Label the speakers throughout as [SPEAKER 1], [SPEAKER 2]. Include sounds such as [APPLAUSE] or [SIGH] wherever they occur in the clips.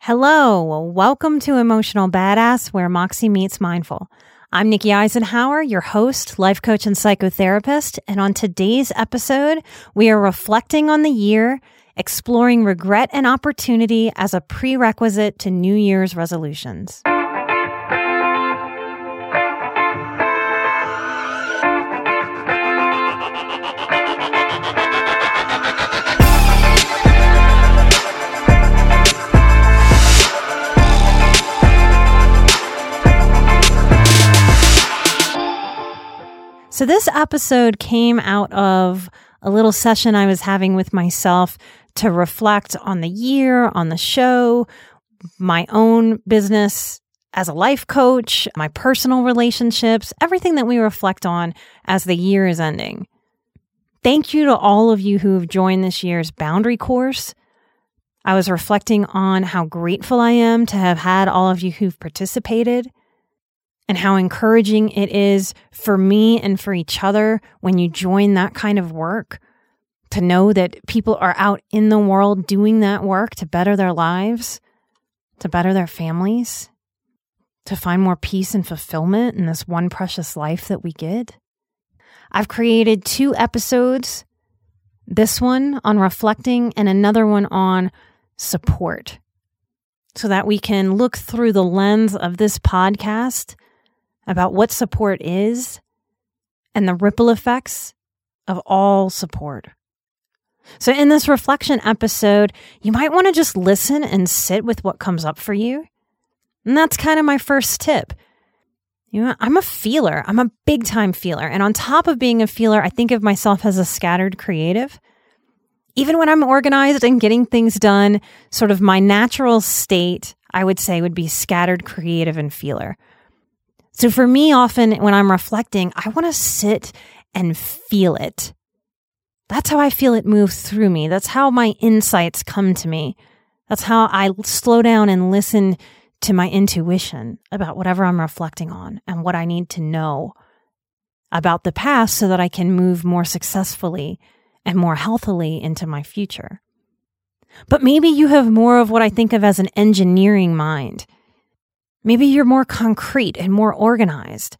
[SPEAKER 1] Hello, welcome to Emotional Badass, where Moxie meets mindful. I'm Nikki Eisenhauer, your host, life coach, and psychotherapist. And on today's episode, we are reflecting on the year, exploring regret and opportunity as a prerequisite to New Year's resolutions. So, this episode came out of a little session I was having with myself to reflect on the year, on the show, my own business as a life coach, my personal relationships, everything that we reflect on as the year is ending. Thank you to all of you who have joined this year's boundary course. I was reflecting on how grateful I am to have had all of you who've participated and how encouraging it is for me and for each other when you join that kind of work to know that people are out in the world doing that work to better their lives, to better their families, to find more peace and fulfillment in this one precious life that we get. I've created two episodes this one on reflecting and another one on support so that we can look through the lens of this podcast about what support is and the ripple effects of all support. So, in this reflection episode, you might want to just listen and sit with what comes up for you. And that's kind of my first tip. You know, I'm a feeler. I'm a big time feeler. And on top of being a feeler, I think of myself as a scattered creative. Even when I'm organized and getting things done, sort of my natural state, I would say, would be scattered creative and feeler. So for me, often when I'm reflecting, I want to sit and feel it. That's how I feel it move through me. That's how my insights come to me. That's how I slow down and listen to my intuition about whatever I'm reflecting on and what I need to know about the past so that I can move more successfully and more healthily into my future. But maybe you have more of what I think of as an engineering mind. Maybe you're more concrete and more organized.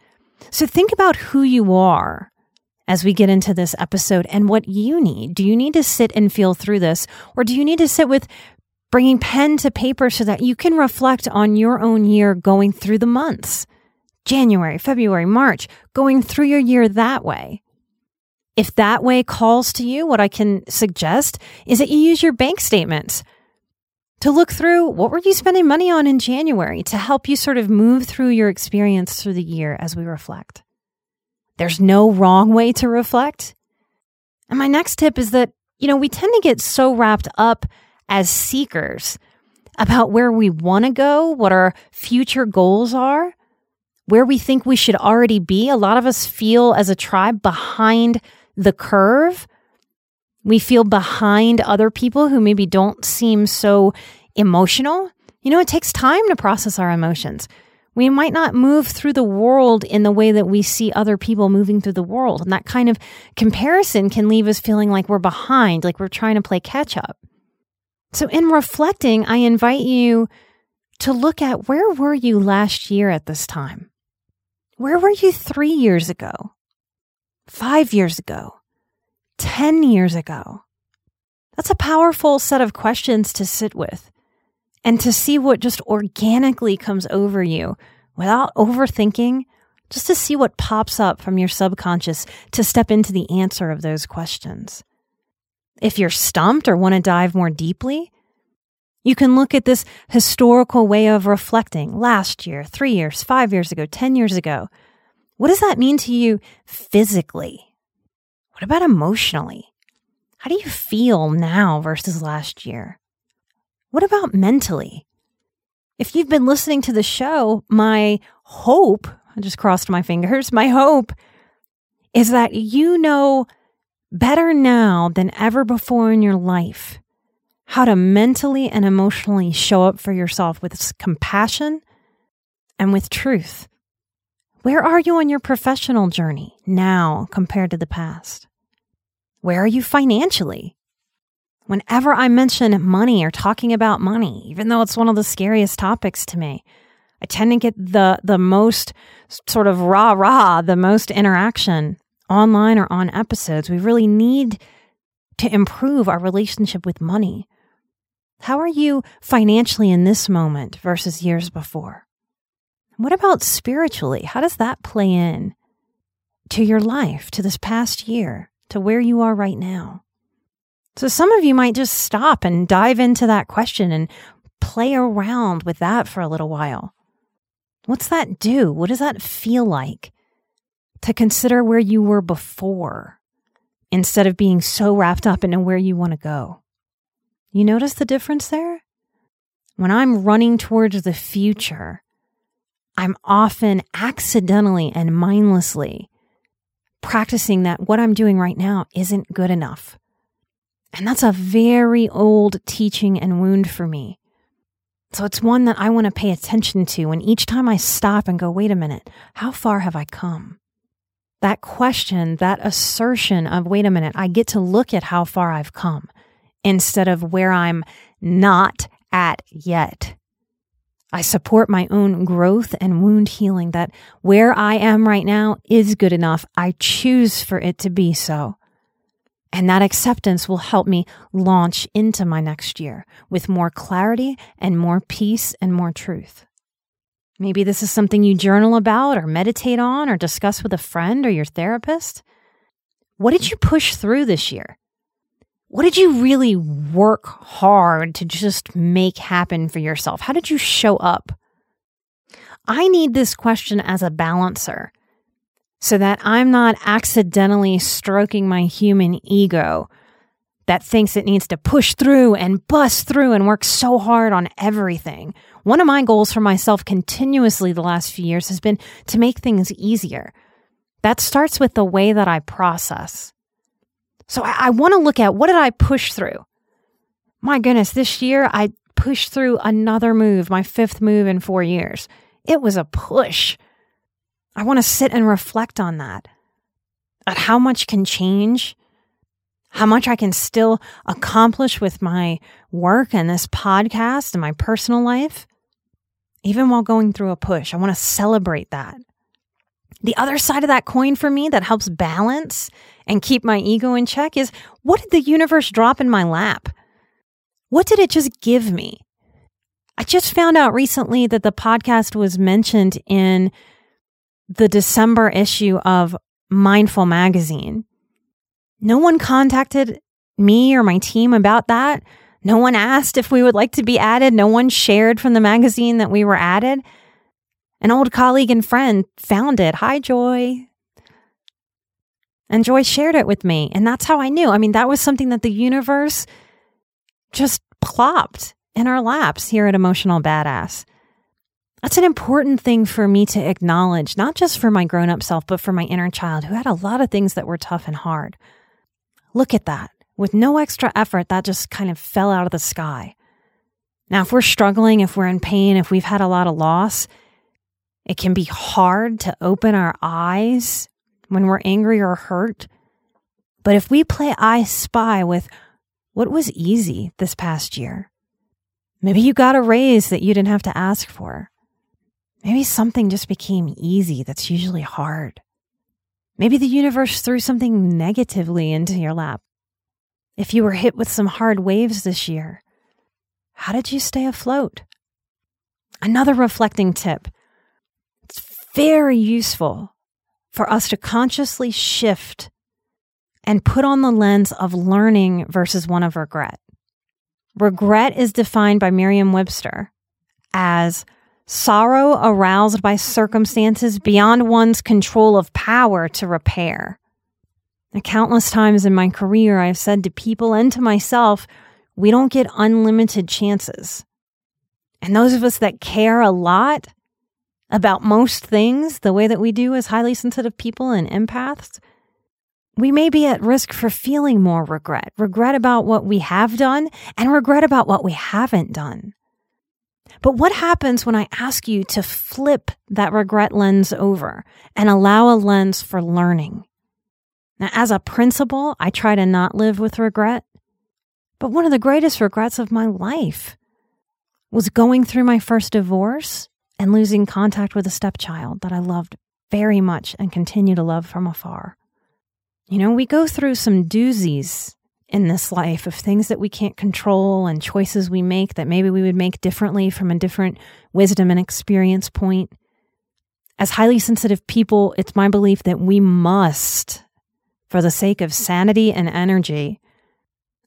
[SPEAKER 1] So think about who you are as we get into this episode and what you need. Do you need to sit and feel through this, or do you need to sit with bringing pen to paper so that you can reflect on your own year going through the months? January, February, March, going through your year that way. If that way calls to you, what I can suggest is that you use your bank statements to look through what were you spending money on in January to help you sort of move through your experience through the year as we reflect. There's no wrong way to reflect. And my next tip is that, you know, we tend to get so wrapped up as seekers about where we want to go, what our future goals are, where we think we should already be. A lot of us feel as a tribe behind the curve we feel behind other people who maybe don't seem so emotional. You know, it takes time to process our emotions. We might not move through the world in the way that we see other people moving through the world. And that kind of comparison can leave us feeling like we're behind, like we're trying to play catch up. So, in reflecting, I invite you to look at where were you last year at this time? Where were you three years ago? Five years ago? 10 years ago. That's a powerful set of questions to sit with and to see what just organically comes over you without overthinking, just to see what pops up from your subconscious to step into the answer of those questions. If you're stumped or want to dive more deeply, you can look at this historical way of reflecting last year, three years, five years ago, 10 years ago. What does that mean to you physically? What about emotionally? How do you feel now versus last year? What about mentally? If you've been listening to the show, my hope, I just crossed my fingers, [LAUGHS] my hope is that you know better now than ever before in your life how to mentally and emotionally show up for yourself with compassion and with truth. Where are you on your professional journey now compared to the past? Where are you financially? Whenever I mention money or talking about money, even though it's one of the scariest topics to me, I tend to get the, the most sort of rah rah, the most interaction online or on episodes. We really need to improve our relationship with money. How are you financially in this moment versus years before? What about spiritually? How does that play in to your life, to this past year, to where you are right now? So some of you might just stop and dive into that question and play around with that for a little while. What's that do? What does that feel like to consider where you were before instead of being so wrapped up into where you want to go? You notice the difference there? When I'm running towards the future, I'm often accidentally and mindlessly practicing that what I'm doing right now isn't good enough. And that's a very old teaching and wound for me. So it's one that I want to pay attention to. And each time I stop and go, wait a minute, how far have I come? That question, that assertion of, wait a minute, I get to look at how far I've come instead of where I'm not at yet. I support my own growth and wound healing that where I am right now is good enough. I choose for it to be so. And that acceptance will help me launch into my next year with more clarity and more peace and more truth. Maybe this is something you journal about or meditate on or discuss with a friend or your therapist. What did you push through this year? What did you really work hard to just make happen for yourself? How did you show up? I need this question as a balancer so that I'm not accidentally stroking my human ego that thinks it needs to push through and bust through and work so hard on everything. One of my goals for myself continuously the last few years has been to make things easier. That starts with the way that I process. So I, I want to look at what did I push through? My goodness, this year I pushed through another move, my fifth move in four years. It was a push. I want to sit and reflect on that, at how much can change, how much I can still accomplish with my work and this podcast and my personal life, even while going through a push. I want to celebrate that. The other side of that coin for me that helps balance and keep my ego in check is what did the universe drop in my lap? What did it just give me? I just found out recently that the podcast was mentioned in the December issue of Mindful Magazine. No one contacted me or my team about that. No one asked if we would like to be added. No one shared from the magazine that we were added. An old colleague and friend found it. Hi, Joy. And Joy shared it with me. And that's how I knew. I mean, that was something that the universe just plopped in our laps here at Emotional Badass. That's an important thing for me to acknowledge, not just for my grown up self, but for my inner child who had a lot of things that were tough and hard. Look at that. With no extra effort, that just kind of fell out of the sky. Now, if we're struggling, if we're in pain, if we've had a lot of loss, it can be hard to open our eyes when we're angry or hurt. But if we play I spy with what was easy this past year, maybe you got a raise that you didn't have to ask for. Maybe something just became easy that's usually hard. Maybe the universe threw something negatively into your lap. If you were hit with some hard waves this year, how did you stay afloat? Another reflecting tip very useful for us to consciously shift and put on the lens of learning versus one of regret. Regret is defined by Merriam Webster as sorrow aroused by circumstances beyond one's control of power to repair. Now, countless times in my career, I've said to people and to myself, we don't get unlimited chances. And those of us that care a lot about most things, the way that we do as highly sensitive people and empaths, we may be at risk for feeling more regret regret about what we have done and regret about what we haven't done. But what happens when I ask you to flip that regret lens over and allow a lens for learning? Now, as a principle, I try to not live with regret. But one of the greatest regrets of my life was going through my first divorce and losing contact with a stepchild that I loved very much and continue to love from afar. You know, we go through some doozies in this life of things that we can't control and choices we make that maybe we would make differently from a different wisdom and experience point. As highly sensitive people, it's my belief that we must, for the sake of sanity and energy,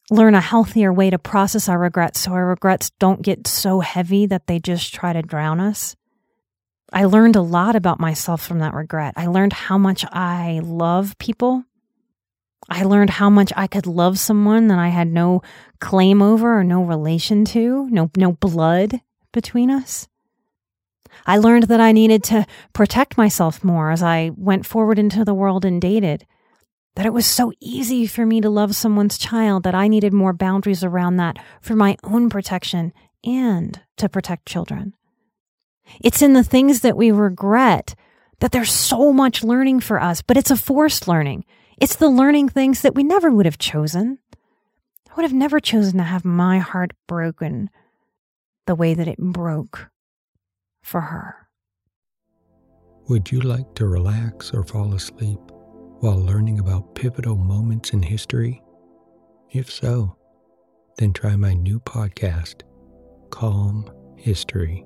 [SPEAKER 1] learn a healthier way to process our regrets so our regrets don't get so heavy that they just try to drown us. I learned a lot about myself from that regret. I learned how much I love people I learned how much I could love someone that I had no claim over or no relation to, no, no blood between us. I learned that I needed to protect myself more as I went forward into the world and dated. That it was so easy for me to love someone's child that I needed more boundaries around that for my own protection and to protect children. It's in the things that we regret that there's so much learning for us, but it's a forced learning. It's the learning things that we never would have chosen. I would have never chosen to have my heart broken the way that it broke for her.
[SPEAKER 2] Would you like to relax or fall asleep while learning about pivotal moments in history? If so, then try my new podcast, Calm History.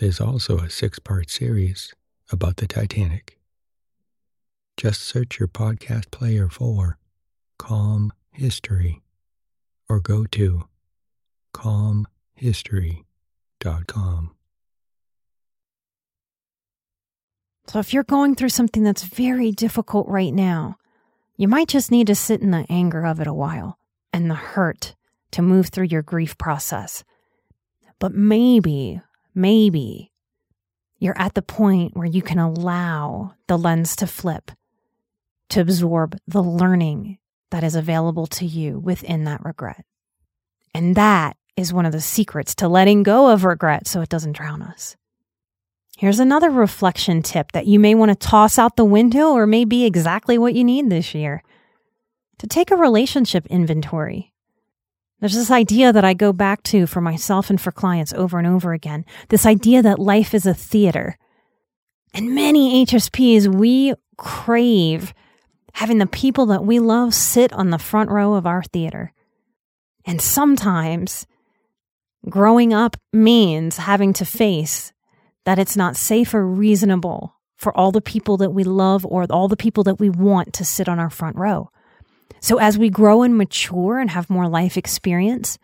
[SPEAKER 2] There's also a six part series about the Titanic. Just search your podcast player for Calm History or go to calmhistory.com.
[SPEAKER 1] So, if you're going through something that's very difficult right now, you might just need to sit in the anger of it a while and the hurt to move through your grief process. But maybe, maybe you're at the point where you can allow the lens to flip to absorb the learning that is available to you within that regret. And that is one of the secrets to letting go of regret so it doesn't drown us. Here's another reflection tip that you may want to toss out the window or may be exactly what you need this year to take a relationship inventory. There's this idea that I go back to for myself and for clients over and over again this idea that life is a theater. And many HSPs, we crave having the people that we love sit on the front row of our theater. And sometimes growing up means having to face that it's not safe or reasonable for all the people that we love or all the people that we want to sit on our front row. So as we grow and mature and have more life experience,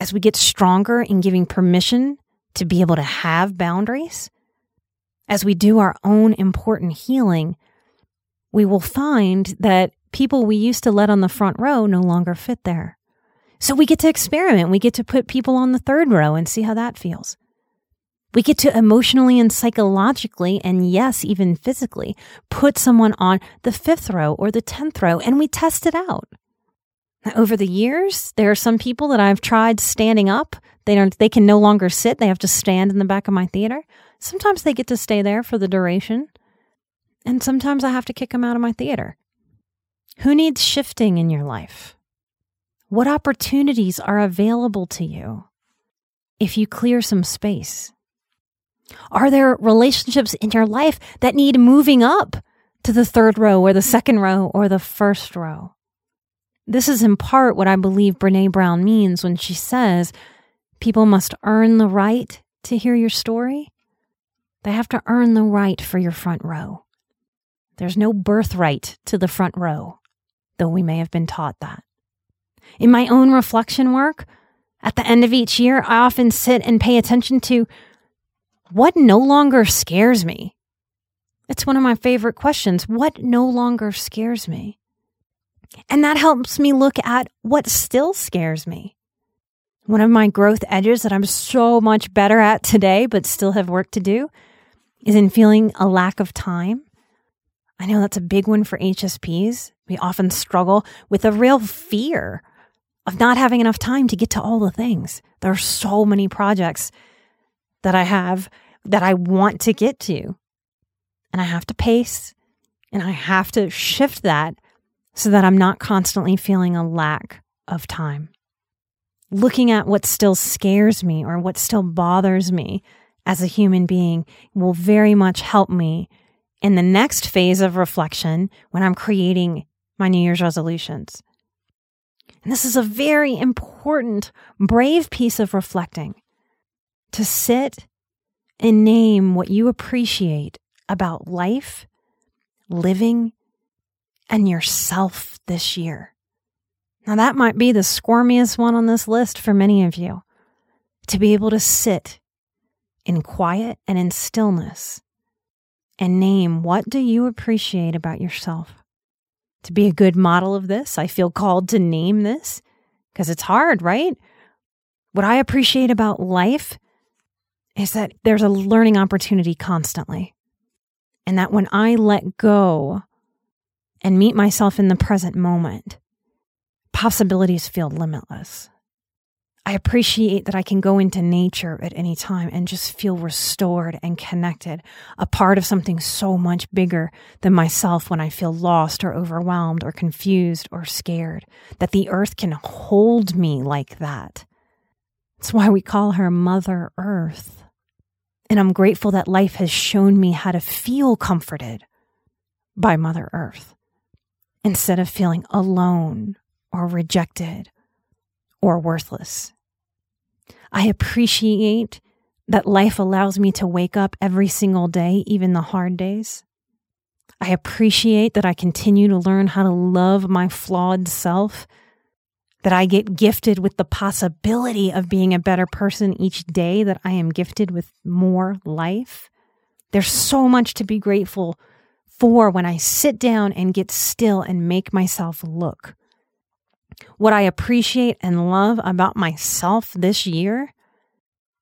[SPEAKER 1] as we get stronger in giving permission to be able to have boundaries, as we do our own important healing, we will find that people we used to let on the front row no longer fit there. So we get to experiment. We get to put people on the third row and see how that feels. We get to emotionally and psychologically, and yes, even physically, put someone on the fifth row or the tenth row and we test it out. Over the years, there are some people that I've tried standing up. They don't they can no longer sit. They have to stand in the back of my theater. Sometimes they get to stay there for the duration. And sometimes I have to kick them out of my theater. Who needs shifting in your life? What opportunities are available to you if you clear some space? Are there relationships in your life that need moving up to the third row or the second row or the first row? This is in part what I believe Brene Brown means when she says people must earn the right to hear your story. They have to earn the right for your front row. There's no birthright to the front row, though we may have been taught that. In my own reflection work, at the end of each year, I often sit and pay attention to what no longer scares me. It's one of my favorite questions. What no longer scares me? And that helps me look at what still scares me. One of my growth edges that I'm so much better at today, but still have work to do, is in feeling a lack of time. I know that's a big one for HSPs. We often struggle with a real fear of not having enough time to get to all the things. There are so many projects that I have that I want to get to. And I have to pace and I have to shift that so that I'm not constantly feeling a lack of time. Looking at what still scares me or what still bothers me as a human being will very much help me in the next phase of reflection when I'm creating my New Year's resolutions. And this is a very important, brave piece of reflecting to sit and name what you appreciate about life, living, and yourself this year. Now, that might be the squirmiest one on this list for many of you to be able to sit in quiet and in stillness and name what do you appreciate about yourself. To be a good model of this, I feel called to name this because it's hard, right? What I appreciate about life is that there's a learning opportunity constantly. And that when I let go and meet myself in the present moment, possibilities feel limitless. I appreciate that I can go into nature at any time and just feel restored and connected, a part of something so much bigger than myself when I feel lost or overwhelmed or confused or scared, that the earth can hold me like that. That's why we call her Mother Earth. And I'm grateful that life has shown me how to feel comforted by Mother Earth instead of feeling alone or rejected or worthless. I appreciate that life allows me to wake up every single day, even the hard days. I appreciate that I continue to learn how to love my flawed self that I get gifted with the possibility of being a better person each day, that I am gifted with more life. There's so much to be grateful for when I sit down and get still and make myself look. What I appreciate and love about myself this year,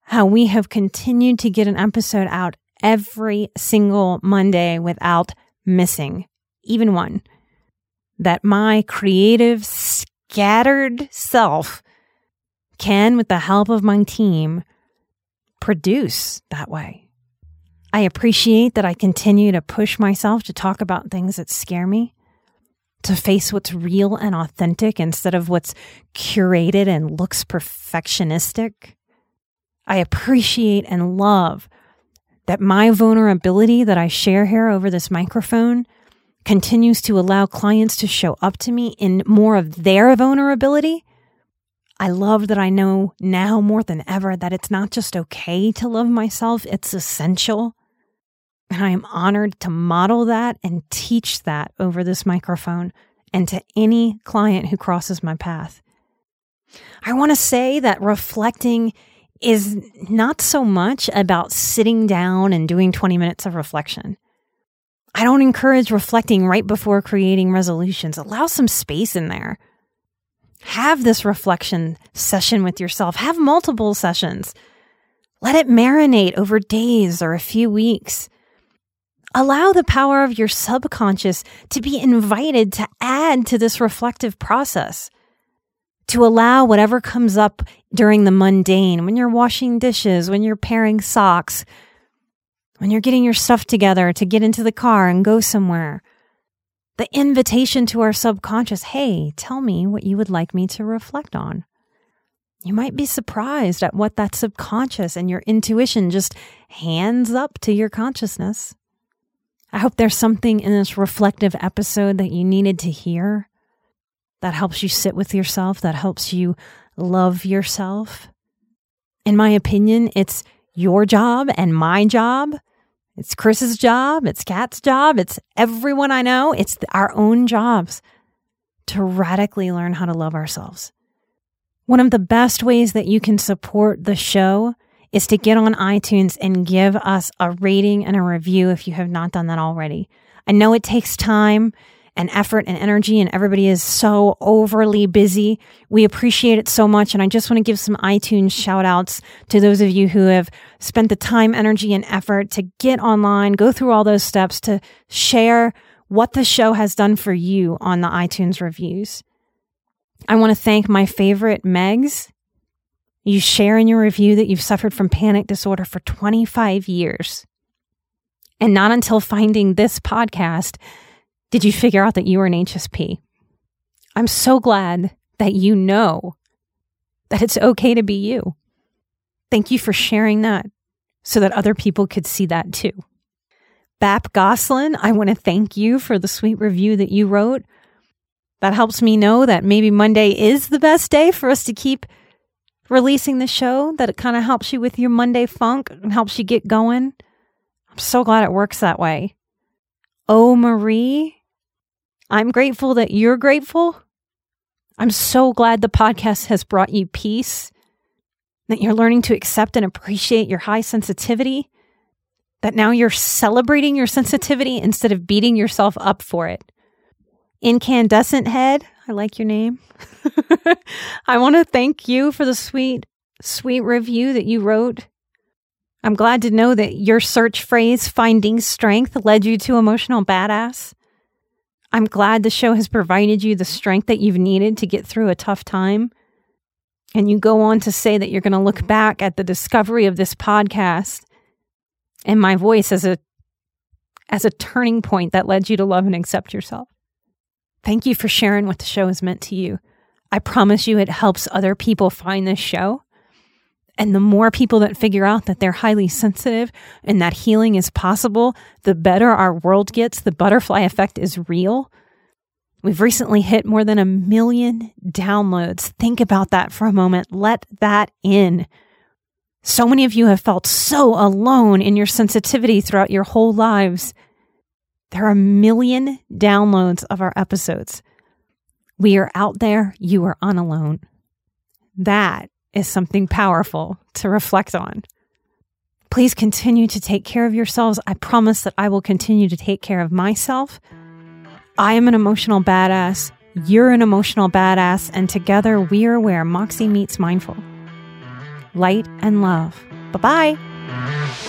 [SPEAKER 1] how we have continued to get an episode out every single Monday without missing even one. That my creative scattered self can, with the help of my team, produce that way. I appreciate that I continue to push myself to talk about things that scare me, to face what's real and authentic instead of what's curated and looks perfectionistic. I appreciate and love that my vulnerability that I share here over this microphone continues to allow clients to show up to me in more of their vulnerability. I love that I know now more than ever that it's not just okay to love myself, it's essential. And I am honored to model that and teach that over this microphone and to any client who crosses my path. I want to say that reflecting is not so much about sitting down and doing 20 minutes of reflection. I don't encourage reflecting right before creating resolutions. Allow some space in there. Have this reflection session with yourself. Have multiple sessions. Let it marinate over days or a few weeks. Allow the power of your subconscious to be invited to add to this reflective process. to allow whatever comes up during the mundane, when you're washing dishes, when you're pairing socks, when you're getting your stuff together to get into the car and go somewhere. The invitation to our subconscious hey, tell me what you would like me to reflect on. You might be surprised at what that subconscious and your intuition just hands up to your consciousness. I hope there's something in this reflective episode that you needed to hear that helps you sit with yourself, that helps you love yourself. In my opinion, it's your job and my job. It's Chris's job. It's Kat's job. It's everyone I know. It's our own jobs to radically learn how to love ourselves. One of the best ways that you can support the show is to get on iTunes and give us a rating and a review if you have not done that already. I know it takes time and effort and energy, and everybody is so overly busy. We appreciate it so much. And I just want to give some iTunes shout outs to those of you who have spent the time, energy, and effort to get online, go through all those steps to share what the show has done for you on the iTunes reviews. I want to thank my favorite Megs. You share in your review that you've suffered from panic disorder for 25 years. And not until finding this podcast did you figure out that you were an HSP? I'm so glad that you know that it's okay to be you. Thank you for sharing that so that other people could see that too. Bap Goslin, I want to thank you for the sweet review that you wrote. That helps me know that maybe Monday is the best day for us to keep releasing the show, that it kind of helps you with your Monday funk and helps you get going. I'm so glad it works that way. Oh, Marie, I'm grateful that you're grateful. I'm so glad the podcast has brought you peace, that you're learning to accept and appreciate your high sensitivity, that now you're celebrating your sensitivity instead of beating yourself up for it. Incandescent Head, I like your name. [LAUGHS] I want to thank you for the sweet, sweet review that you wrote. I'm glad to know that your search phrase, finding strength, led you to emotional badass. I'm glad the show has provided you the strength that you've needed to get through a tough time. And you go on to say that you're going to look back at the discovery of this podcast and my voice as a as a turning point that led you to love and accept yourself. Thank you for sharing what the show has meant to you. I promise you it helps other people find this show. And the more people that figure out that they're highly sensitive and that healing is possible, the better our world gets. The butterfly effect is real. We've recently hit more than a million downloads. Think about that for a moment. Let that in. So many of you have felt so alone in your sensitivity throughout your whole lives. There are a million downloads of our episodes. We are out there. You are unalone. That is something powerful to reflect on. Please continue to take care of yourselves. I promise that I will continue to take care of myself. I am an emotional badass. You're an emotional badass. And together we are where Moxie meets mindful. Light and love. Bye bye.